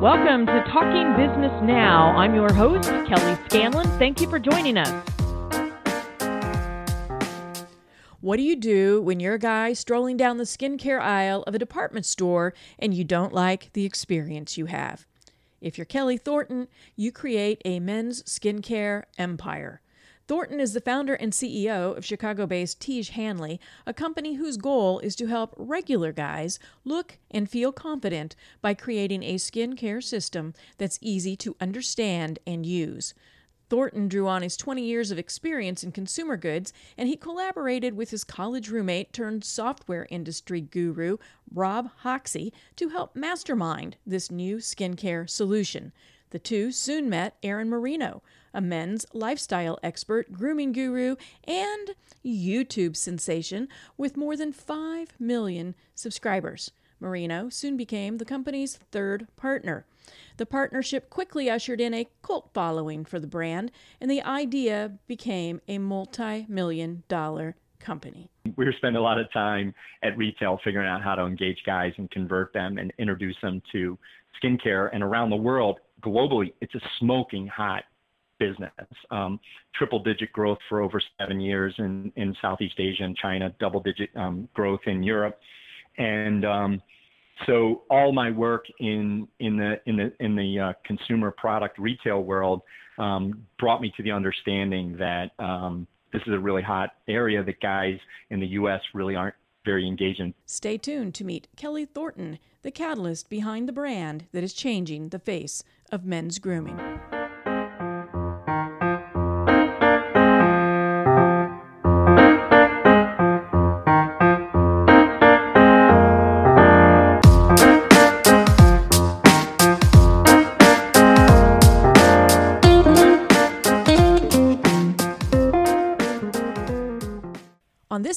Welcome to Talking Business Now. I'm your host, Kelly Scanlon. Thank you for joining us. What do you do when you're a guy strolling down the skincare aisle of a department store and you don't like the experience you have? If you're Kelly Thornton, you create a men's skincare empire. Thornton is the founder and CEO of Chicago based Tiege Hanley, a company whose goal is to help regular guys look and feel confident by creating a skincare system that's easy to understand and use. Thornton drew on his 20 years of experience in consumer goods, and he collaborated with his college roommate turned software industry guru, Rob Hoxie, to help mastermind this new skincare solution. The two soon met Aaron Marino, a men's lifestyle expert, grooming guru, and YouTube sensation with more than 5 million subscribers. Marino soon became the company's third partner. The partnership quickly ushered in a cult following for the brand, and the idea became a multi million dollar company. We were spending a lot of time at retail figuring out how to engage guys and convert them and introduce them to skincare. And around the world, globally, it's a smoking hot business. Um, triple digit growth for over seven years in, in Southeast Asia and China, double digit um, growth in Europe. And um, so all my work in, in the, in the, in the uh, consumer product retail world um, brought me to the understanding that um, this is a really hot area that guys in the US really aren't very engaged in. Stay tuned to meet Kelly Thornton, the catalyst behind the brand that is changing the face of men's grooming.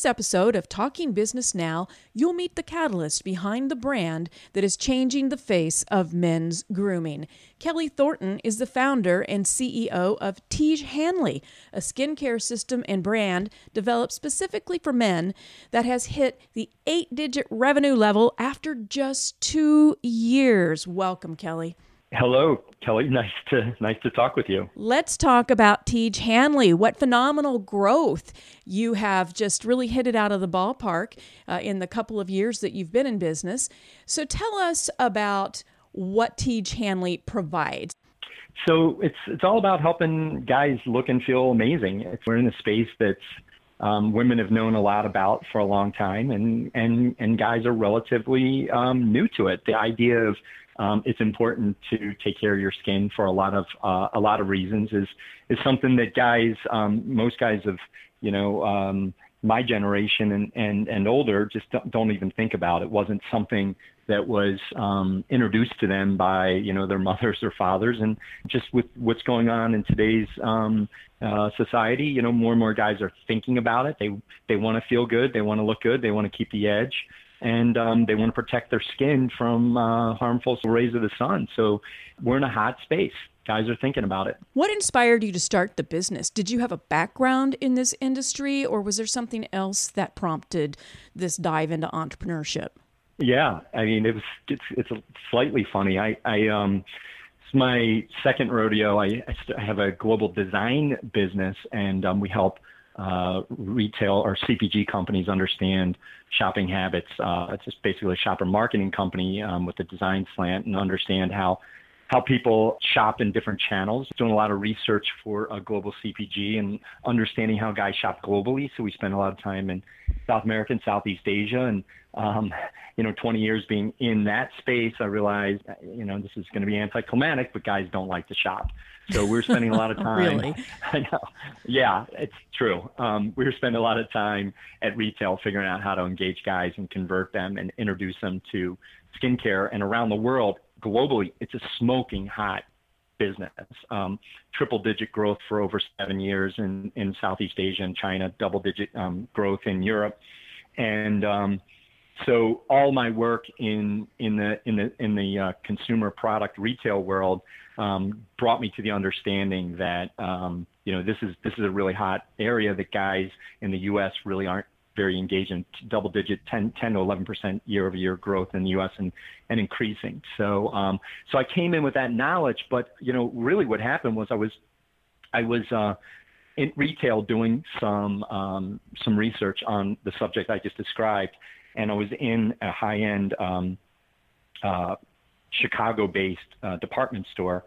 This episode of Talking Business Now, you'll meet the catalyst behind the brand that is changing the face of men's grooming. Kelly Thornton is the founder and CEO of Tiege Hanley, a skincare system and brand developed specifically for men that has hit the eight digit revenue level after just two years. Welcome, Kelly. Hello, Kelly. Nice to nice to talk with you. Let's talk about Tiege Hanley. What phenomenal growth you have just really hit it out of the ballpark uh, in the couple of years that you've been in business. So tell us about what Tiege Hanley provides. So it's it's all about helping guys look and feel amazing. It's, we're in a space that's um, women have known a lot about for a long time, and and and guys are relatively um, new to it. The idea of um, it's important to take care of your skin for a lot of uh, a lot of reasons. is is something that guys, um, most guys of you know um, my generation and and and older just don't, don't even think about. It wasn't something that was um, introduced to them by you know their mothers or fathers, and just with what's going on in today's um, uh, society, you know more and more guys are thinking about it. They they want to feel good, they want to look good, they want to keep the edge and um, they want to protect their skin from uh, harmful rays of the sun. So we're in a hot space. Guys are thinking about it. What inspired you to start the business? Did you have a background in this industry, or was there something else that prompted this dive into entrepreneurship? Yeah, I mean, it was it's it's slightly funny. I I um it's my second rodeo. I, I have a global design business, and um, we help uh, retail or CPG companies understand shopping habits. Uh, it's just basically a shopper marketing company um, with a design slant and understand how how people shop in different channels. Doing a lot of research for a global CPG and understanding how guys shop globally. So we spend a lot of time in South America and Southeast Asia, and um, you know, 20 years being in that space, I realized, you know, this is going to be anticlimactic, but guys don't like to shop. So we're spending a lot of time. really? I know. Yeah, it's true. Um, we are spending a lot of time at retail figuring out how to engage guys and convert them and introduce them to skincare. And around the world, globally, it's a smoking hot business. Um, triple digit growth for over seven years in, in Southeast Asia and China, double digit um, growth in Europe. And um, so all my work in, in the, in the, in the uh, consumer product retail world um, brought me to the understanding that, um, you know, this is, this is a really hot area that guys in the U.S. really aren't very engaging, double digit, 10, 10 to 11 percent year over year growth in the U.S. and and increasing. So um, so I came in with that knowledge, but you know, really what happened was I was I was uh, in retail doing some um, some research on the subject I just described, and I was in a high end um, uh, Chicago based uh, department store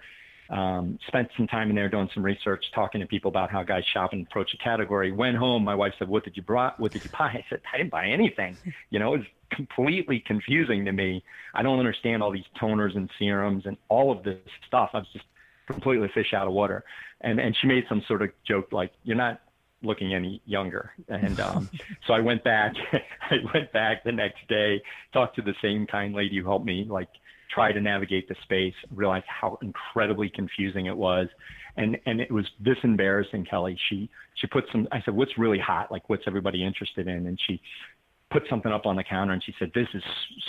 um, spent some time in there doing some research, talking to people about how guys shop and approach a category. Went home, my wife said, "What did you buy? What did you buy?" I said, "I didn't buy anything." You know, it was completely confusing to me. I don't understand all these toners and serums and all of this stuff. I was just completely fish out of water. And and she made some sort of joke like, "You're not looking any younger. And um, so I went back. I went back the next day, talked to the same kind lady who helped me like try to navigate the space, realized how incredibly confusing it was. And, and it was this embarrassing, Kelly. She, she put some, I said, what's really hot? Like, what's everybody interested in? And she put something up on the counter and she said, this is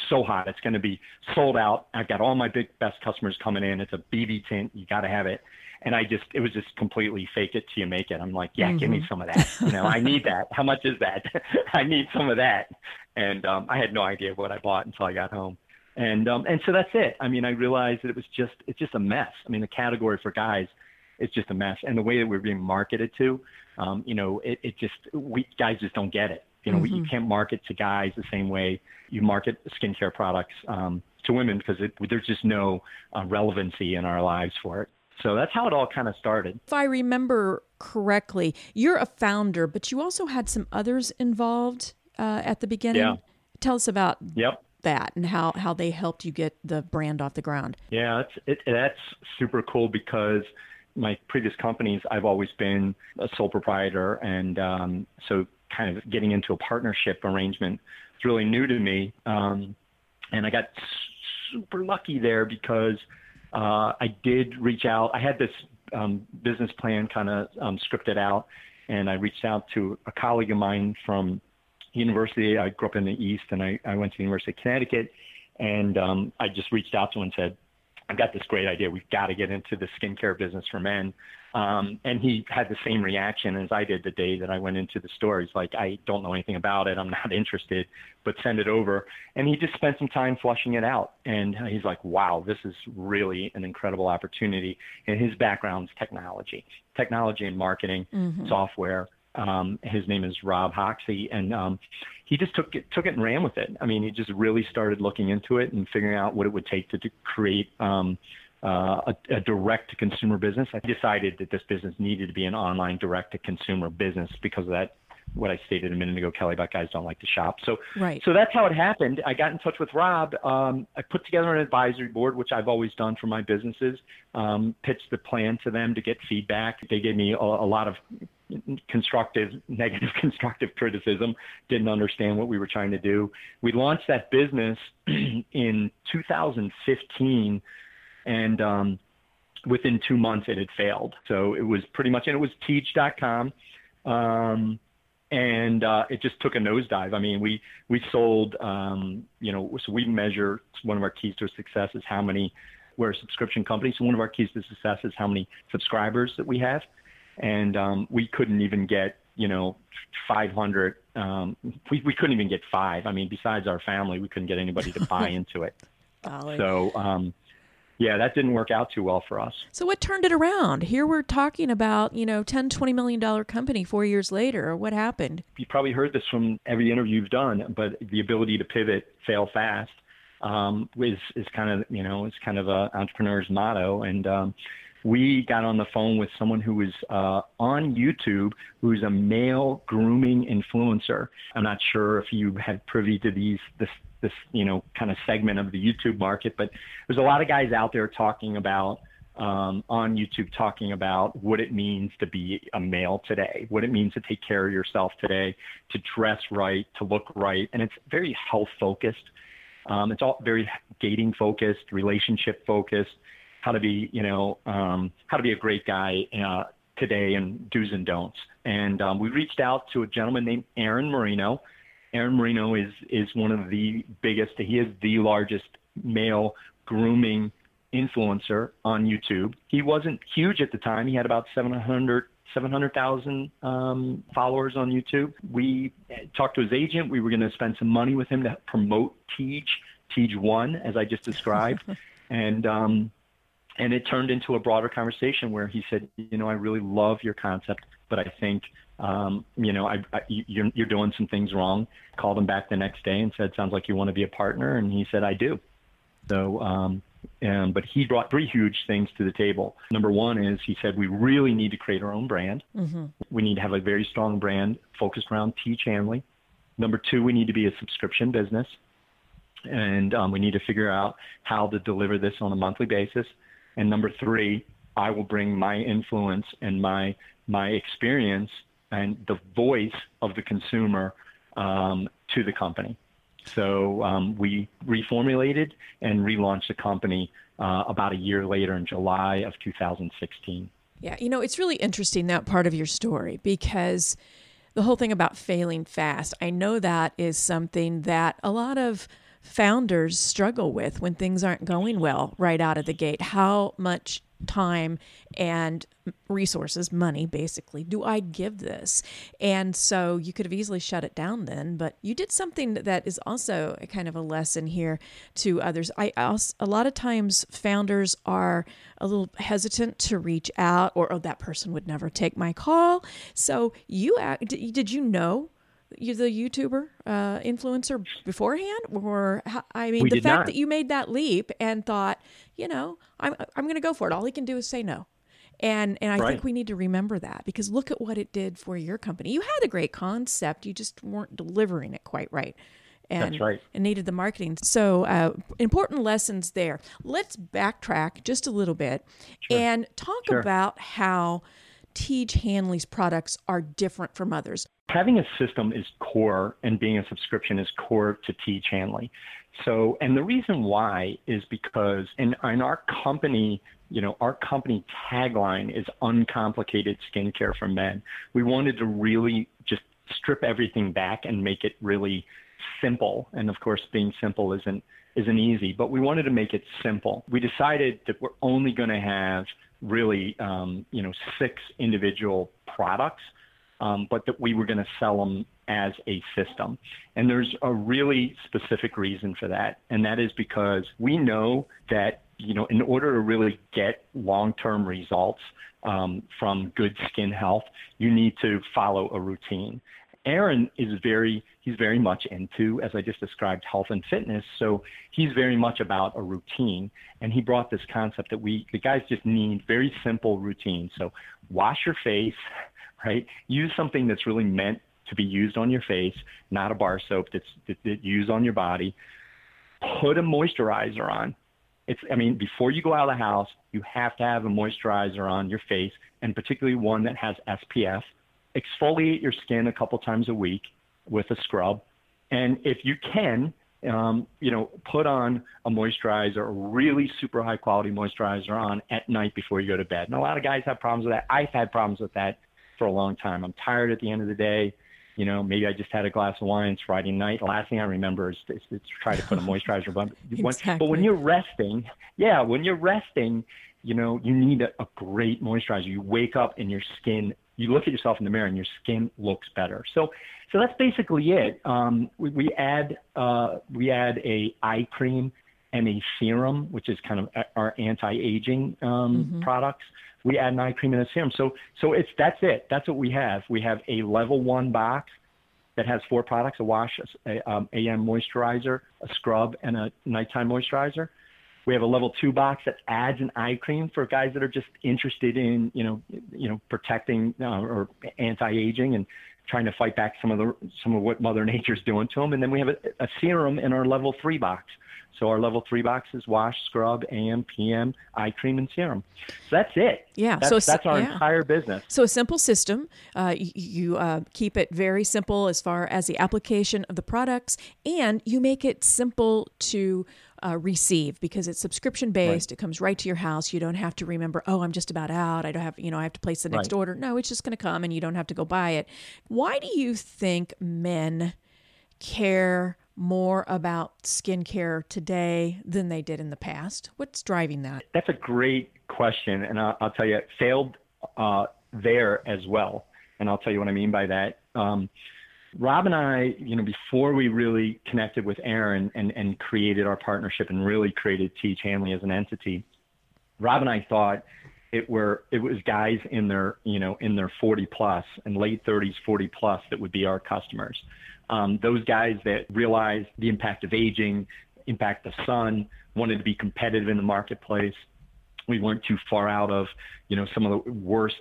so hot. It's going to be sold out. I've got all my big best customers coming in. It's a BB tint. You got to have it. And I just, it was just completely fake it till you make it. I'm like, yeah, mm-hmm. give me mm-hmm. some of that. You know, I need that. How much is that? I need some of that. And um, I had no idea what I bought until I got home and um, and so that's it. I mean, I realized that it was just it's just a mess. I mean, the category for guys, it's just a mess, and the way that we're being marketed to, um, you know, it, it just we guys just don't get it. You know, mm-hmm. we, you can't market to guys the same way you market skincare products um, to women because it, there's just no uh, relevancy in our lives for it. So that's how it all kind of started. If I remember correctly, you're a founder, but you also had some others involved uh, at the beginning. Yeah. Tell us about yep that and how, how they helped you get the brand off the ground. Yeah, it, that's super cool because my previous companies, I've always been a sole proprietor. And um, so kind of getting into a partnership arrangement is really new to me. Um, and I got super lucky there because uh, I did reach out. I had this um, business plan kind of um, scripted out, and I reached out to a colleague of mine from university. I grew up in the East, and I, I went to the University of Connecticut, and um, I just reached out to him and said, "I've got this great idea. We've got to get into the skincare business for men." Um, and he had the same reaction as I did the day that I went into the store. He's like, I don't know anything about it. I'm not interested, but send it over. And he just spent some time flushing it out. And he's like, wow, this is really an incredible opportunity. And his background is technology, technology and marketing, mm-hmm. software. Um, his name is Rob Hoxie, and um, he just took it, took it and ran with it. I mean, he just really started looking into it and figuring out what it would take to, to create um, uh, a, a direct to consumer business. I decided that this business needed to be an online direct to consumer business because of that what I stated a minute ago, Kelly, about guys don't like to shop. So, right. so that's how it happened. I got in touch with Rob. Um, I put together an advisory board, which I've always done for my businesses. Um, pitched the plan to them to get feedback. They gave me a, a lot of constructive, negative, constructive criticism. Didn't understand what we were trying to do. We launched that business in 2015, and um, within two months it had failed. So it was pretty much, and it was teach.com. Um, and uh, it just took a nosedive. I mean, we we sold, um, you know, so we measure one of our keys to success is how many. We're a subscription company, so one of our keys to success is how many subscribers that we have, and um, we couldn't even get, you know, 500. Um, we we couldn't even get five. I mean, besides our family, we couldn't get anybody to buy into it. So. Um, yeah, that didn't work out too well for us. So what turned it around? Here we're talking about, you know, 10, 20 million dollar company 4 years later. What happened? You probably heard this from every interview you've done, but the ability to pivot, fail fast, um, is is kind of, you know, it's kind of a entrepreneur's motto and um, we got on the phone with someone who was uh, on YouTube, who's a male grooming influencer. I'm not sure if you had privy to these this this you know kind of segment of the YouTube market, but there's a lot of guys out there talking about um, on YouTube talking about what it means to be a male today, what it means to take care of yourself today, to dress right, to look right, and it's very health focused. Um, it's all very dating focused, relationship focused, how to be you know um, how to be a great guy uh, today, and do's and don'ts. And um, we reached out to a gentleman named Aaron Marino Aaron Marino is is one of the biggest. He is the largest male grooming influencer on YouTube. He wasn't huge at the time. He had about 700 700,000 um, followers on YouTube. We talked to his agent. We were going to spend some money with him to promote Teach, Teach One, as I just described, and um, and it turned into a broader conversation where he said, you know, I really love your concept, but I think um, you know, I, I, you're, you're doing some things wrong. Called him back the next day and said, sounds like you want to be a partner. And he said, I do. So, um, and, but he brought three huge things to the table. Number one is he said, we really need to create our own brand. Mm-hmm. We need to have a very strong brand focused around Tiege Hanley. Number two, we need to be a subscription business. And um, we need to figure out how to deliver this on a monthly basis. And number three, I will bring my influence and my my experience and the voice of the consumer um, to the company. So um, we reformulated and relaunched the company uh, about a year later in July of 2016. Yeah, you know, it's really interesting that part of your story because the whole thing about failing fast, I know that is something that a lot of founders struggle with when things aren't going well right out of the gate. How much time and resources, money basically, do I give this? And so you could have easily shut it down then, but you did something that is also kind of a lesson here to others. I also, a lot of times founders are a little hesitant to reach out or oh that person would never take my call. So you did you know the YouTuber uh, influencer beforehand, or I mean, we the fact not. that you made that leap and thought, you know, I'm I'm going to go for it. All he can do is say no, and and I right. think we need to remember that because look at what it did for your company. You had a great concept, you just weren't delivering it quite right. And, right. and needed the marketing. So, uh, important lessons there. Let's backtrack just a little bit sure. and talk sure. about how Tiege Hanley's products are different from others having a system is core and being a subscription is core to Tiege Hanley. So, and the reason why is because in, in our company, you know, our company tagline is uncomplicated skincare for men. We wanted to really just strip everything back and make it really simple. And of course, being simple isn't isn't easy, but we wanted to make it simple. We decided that we're only going to have really, um, you know, six individual products um, but that we were going to sell them as a system. And there's a really specific reason for that, and that is because we know that you know in order to really get long-term results um, from good skin health, you need to follow a routine. Aaron is very he's very much into as I just described health and fitness so he's very much about a routine and he brought this concept that we the guys just need very simple routines so wash your face right? Use something that's really meant to be used on your face, not a bar soap that's, that, that's used on your body. Put a moisturizer on. It's, I mean, before you go out of the house, you have to have a moisturizer on your face, and particularly one that has SPF. Exfoliate your skin a couple times a week with a scrub, and if you can, um, you know, put on a moisturizer, a really super high quality moisturizer on at night before you go to bed. And a lot of guys have problems with that. I've had problems with that for a long time. I'm tired at the end of the day. You know, maybe I just had a glass of wine. It's Friday night. The last thing I remember is, is, is to try to put a moisturizer on. exactly. But when you're resting, yeah, when you're resting, you know, you need a, a great moisturizer. You wake up and your skin, you look at yourself in the mirror and your skin looks better. So, so that's basically it. Um, we, we add uh, we add a eye cream and a serum, which is kind of our anti-aging um, mm-hmm. products we add an eye cream and a serum. So so it's that's it. That's what we have. We have a level one box that has four products: a wash, a um, AM moisturizer, a scrub, and a nighttime moisturizer. We have a level two box that adds an eye cream for guys that are just interested in you know you know protecting uh, or anti-aging and trying to fight back some of the some of what Mother Nature's doing to them. And then we have a, a serum in our level three box so our level three boxes: wash, scrub, AM, PM, eye cream, and serum. So that's it. Yeah. That's, so that's our yeah. entire business. So a simple system. Uh, you, uh, keep it very simple as far as the application of the products, and you make it simple to. Uh, receive because it's subscription based. Right. It comes right to your house. You don't have to remember, oh, I'm just about out. I don't have, you know, I have to place the next right. order. No, it's just going to come and you don't have to go buy it. Why do you think men care more about skincare today than they did in the past? What's driving that? That's a great question, and I'll, I'll tell you, it failed uh, there as well. And I'll tell you what I mean by that. Um, Rob and I, you know, before we really connected with Aaron and, and created our partnership and really created Tiege Hanley as an entity, Rob and I thought it were it was guys in their you know in their 40 plus and late 30s 40 plus that would be our customers um, those guys that realized the impact of aging impact the sun wanted to be competitive in the marketplace we weren't too far out of you know some of the worst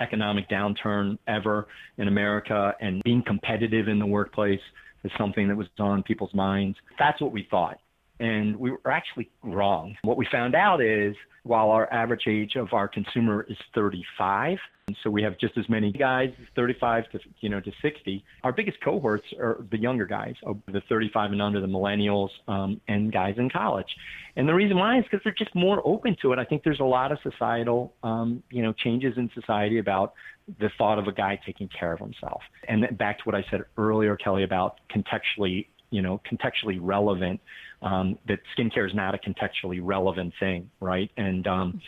economic downturn ever in America and being competitive in the workplace is something that was on people's minds. That's what we thought. And we were actually wrong. What we found out is while our average age of our consumer is 35, so we have just as many guys 35 to you know to 60. Our biggest cohorts are the younger guys, the 35 and under, the millennials, um, and guys in college. And the reason why is because they're just more open to it. I think there's a lot of societal um, you know changes in society about the thought of a guy taking care of himself. And back to what I said earlier, Kelly, about contextually you know contextually relevant um, that skincare is not a contextually relevant thing, right? And um,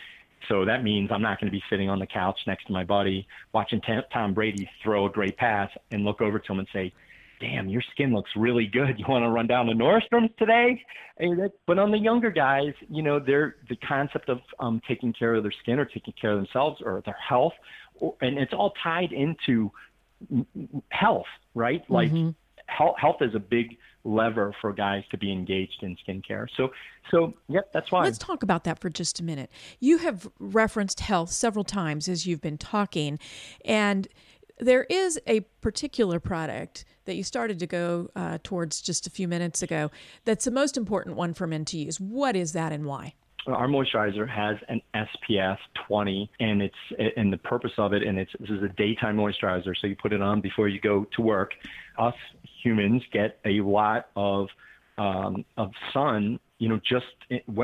so that means I'm not going to be sitting on the couch next to my buddy watching T- Tom Brady throw a great pass and look over to him and say, "Damn, your skin looks really good. You want to run down to Nordstrom's today?" But on the younger guys, you know, they're the concept of um, taking care of their skin or taking care of themselves or their health, and it's all tied into health, right? Like mm-hmm. health, health is a big lever for guys to be engaged in skincare. So, so yep, that's why. Let's talk about that for just a minute. You have referenced health several times as you've been talking, and there is a particular product that you started to go uh, towards just a few minutes ago that's the most important one for men to use. What is that and why? Our moisturizer has an SPF 20, and it's and the purpose of it, and it's this is a daytime moisturizer, so you put it on before you go to work. Us humans get a lot of um, of sun, you know, just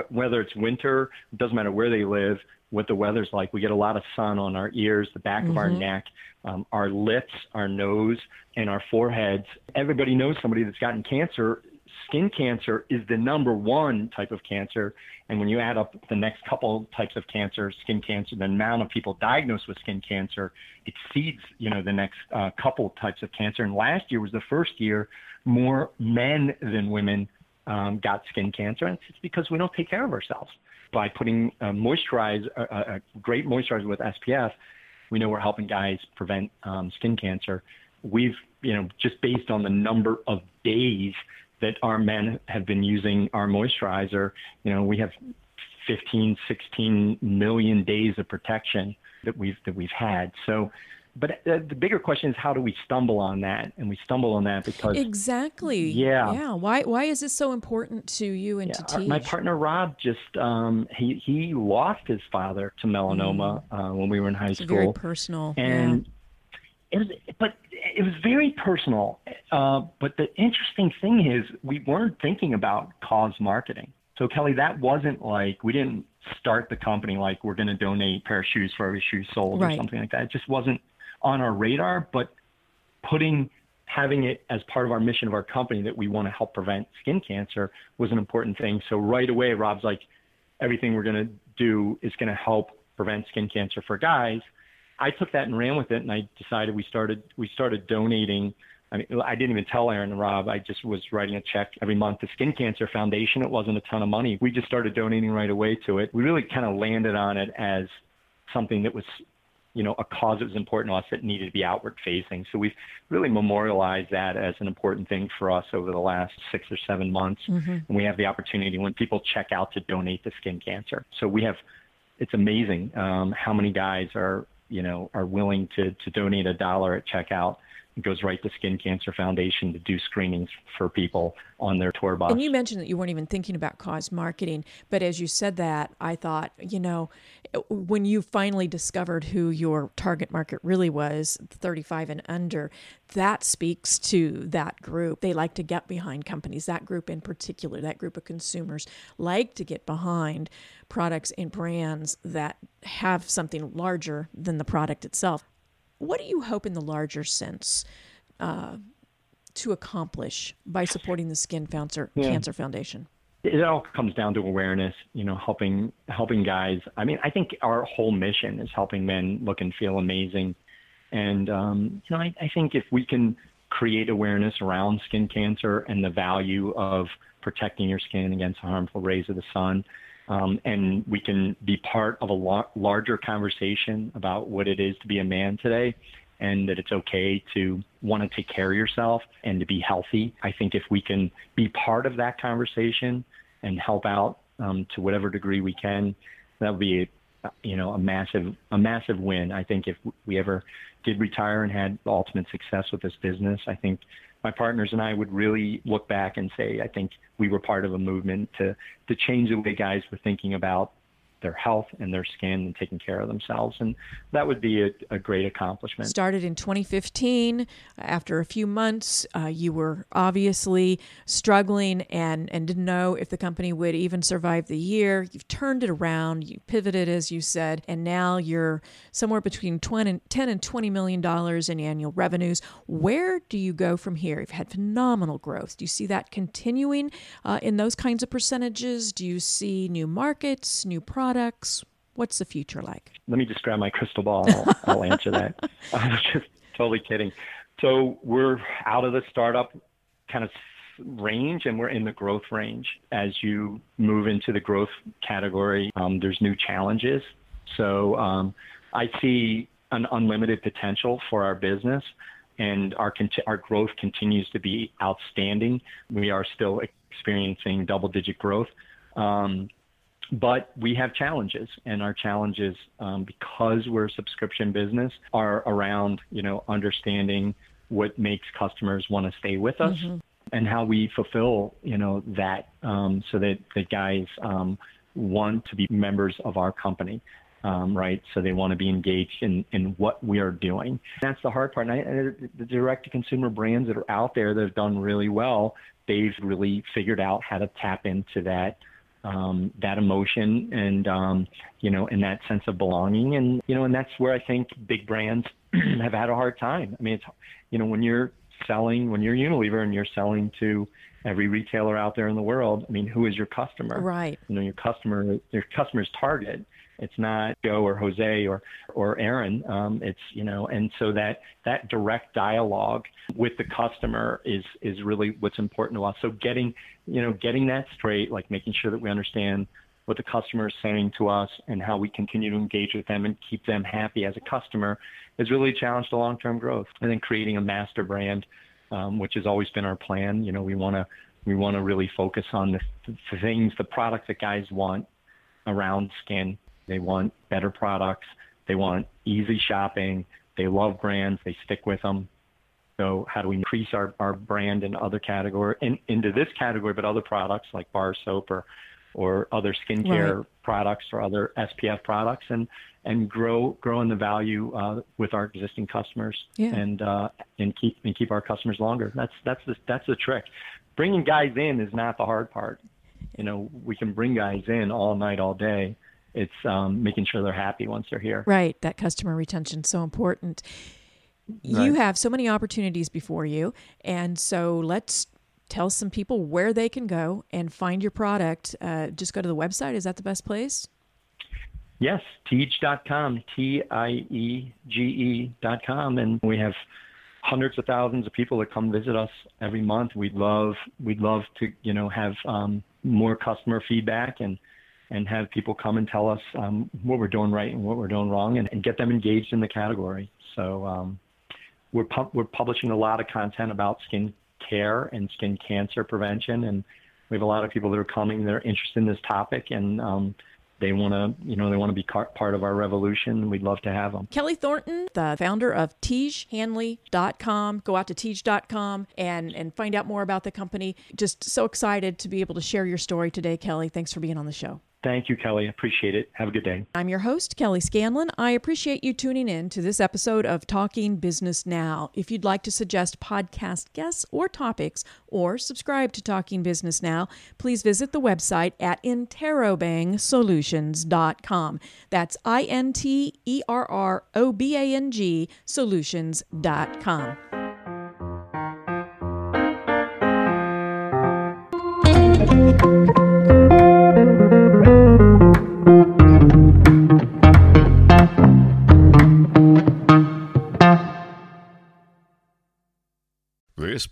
whether it's winter, it doesn't matter where they live, what the weather's like. We get a lot of sun on our ears, the back mm-hmm. of our mm-hmm. neck, um, our lips, our nose, and our foreheads. Everybody knows somebody that's gotten cancer skin cancer is the number one type of cancer. And when you add up the next couple types of cancer, skin cancer, the amount of people diagnosed with skin cancer exceeds, you know, the next uh, couple types of cancer. And last year was the first year more men than women um, got skin cancer. And it's because we don't take care of ourselves. By putting a moisturize, a, a great moisturizer with SPF, we know we're helping guys prevent um, skin cancer. We've, you know, just based on the number of days that our men have been using our moisturizer. You know, we have 15, 16 million days of protection that we've that we've had. So, but uh, the bigger question is how do we stumble on that? And we stumble on that because exactly, yeah, yeah. Why why is this so important to you and yeah, to teach? My partner Rob just um, he he lost his father to melanoma mm. uh, when we were in high it's school. Very personal, and. It was, but it was very personal. Uh, but the interesting thing is, we weren't thinking about cause marketing. So, Kelly, that wasn't like we didn't start the company like we're going to donate a pair of shoes for every shoe sold right. or something like that. It just wasn't on our radar. But putting having it as part of our mission of our company that we want to help prevent skin cancer was an important thing. So right away, Rob's like, everything we're going to do is going to help prevent skin cancer for guys. I took that and ran with it, and I decided we started we started donating. I mean, I didn't even tell Aaron and Rob. I just was writing a check every month to Skin Cancer Foundation. It wasn't a ton of money. We just started donating right away to it. We really kind of landed on it as something that was, you know, a cause that was important to us that needed to be outward facing. So we've really memorialized that as an important thing for us over the last six or seven months. Mm-hmm. And we have the opportunity when people check out to donate to skin cancer. So we have, it's amazing um, how many guys are you know, are willing to, to donate a dollar at checkout. Goes right to Skin Cancer Foundation to do screenings for people on their tour bus. And you mentioned that you weren't even thinking about cause marketing, but as you said that, I thought, you know, when you finally discovered who your target market really was, 35 and under, that speaks to that group. They like to get behind companies, that group in particular, that group of consumers like to get behind products and brands that have something larger than the product itself. What do you hope in the larger sense uh, to accomplish by supporting the Skin Cancer, yeah. Cancer Foundation? it all comes down to awareness, you know, helping helping guys. I mean, I think our whole mission is helping men look and feel amazing. And um, you know, I, I think if we can create awareness around skin cancer and the value of protecting your skin against harmful rays of the sun, um, and we can be part of a lo- larger conversation about what it is to be a man today and that it's okay to want to take care of yourself and to be healthy. I think if we can be part of that conversation and help out um, to whatever degree we can, that would be, you know, a massive a massive win. I think if we ever did retire and had ultimate success with this business, I think my partners and I would really look back and say, I think we were part of a movement to to change the way guys were thinking about their health and their skin and taking care of themselves. And that would be a, a great accomplishment. Started in 2015. After a few months, uh, you were obviously struggling and, and didn't know if the company would even survive the year. You've turned it around, you pivoted, as you said, and now you're somewhere between 20 and 10 and 20 million dollars in annual revenues. Where do you go from here? You've had phenomenal growth. Do you see that continuing uh, in those kinds of percentages? Do you see new markets, new products? Products? What's the future like? Let me just grab my crystal ball. I'll, I'll answer that. I'm just totally kidding. So we're out of the startup kind of range and we're in the growth range. As you move into the growth category, um, there's new challenges. So um, I see an unlimited potential for our business and our, our growth continues to be outstanding. We are still experiencing double digit growth. Um, but we have challenges and our challenges um, because we're a subscription business are around you know understanding what makes customers want to stay with us mm-hmm. and how we fulfill you know that um, so that the guys um, want to be members of our company um, right? So they want to be engaged in, in what we are doing. That's the hard part. And, I, and the direct to consumer brands that are out there that have done really well, they've really figured out how to tap into that um, that emotion and um, you know and that sense of belonging and you know and that's where I think big brands have had a hard time. I mean, it's you know when you're selling when you're Unilever and you're selling to every retailer out there in the world. I mean, who is your customer? Right. You know, your customer your customer's target it's not Joe or Jose or or Aaron. Um, it's you know, and so that that direct dialogue with the customer is is really what's important to us. So getting you know getting that straight, like making sure that we understand what the customer is saying to us and how we continue to engage with them and keep them happy as a customer is really a challenge to long-term growth. And then creating a master brand, um, which has always been our plan. You know, we want to we want to really focus on the, the things, the products that guys want around skin they want better products. They want easy shopping. They love brands. They stick with them. So how do we increase our, our brand in other category in, into this category, but other products like bar soap or or other skincare right. products or other SPF products and and grow grow in the value uh, with our existing customers yeah. and uh, and keep and keep our customers longer. That's that's the that's the trick. Bringing guys in is not the hard part. You know, we can bring guys in all night, all day, it's um, making sure they're happy once they're here. Right. That customer retention is so important. Right. You have so many opportunities before you, and so let's tell some people where they can go and find your product. Uh, just go to the website. Is that the best place? Yes, tiege.com, T I E G E.com. And we have hundreds of thousands of people that come visit us every month. We'd love, we'd love to, you know, have um, more customer feedback and and have people come and tell us um, what we're doing right and what we're doing wrong and, and get them engaged in the category. So um, we're, pu- we're publishing a lot of content about skin care and skin cancer prevention. And we have a lot of people that are coming that are interested in this topic and um, they want to, you know, they want to be part of our revolution. We'd love to have them. Kelly Thornton, the founder of TiegeHanley.com. Go out to Tiege.com and, and find out more about the company. Just so excited to be able to share your story today, Kelly. Thanks for being on the show. Thank you, Kelly. Appreciate it. Have a good day. I'm your host, Kelly Scanlon. I appreciate you tuning in to this episode of Talking Business Now. If you'd like to suggest podcast guests or topics or subscribe to Talking Business Now, please visit the website at interrobangsolutions.com. That's I N T E R R O B A N G solutions.com.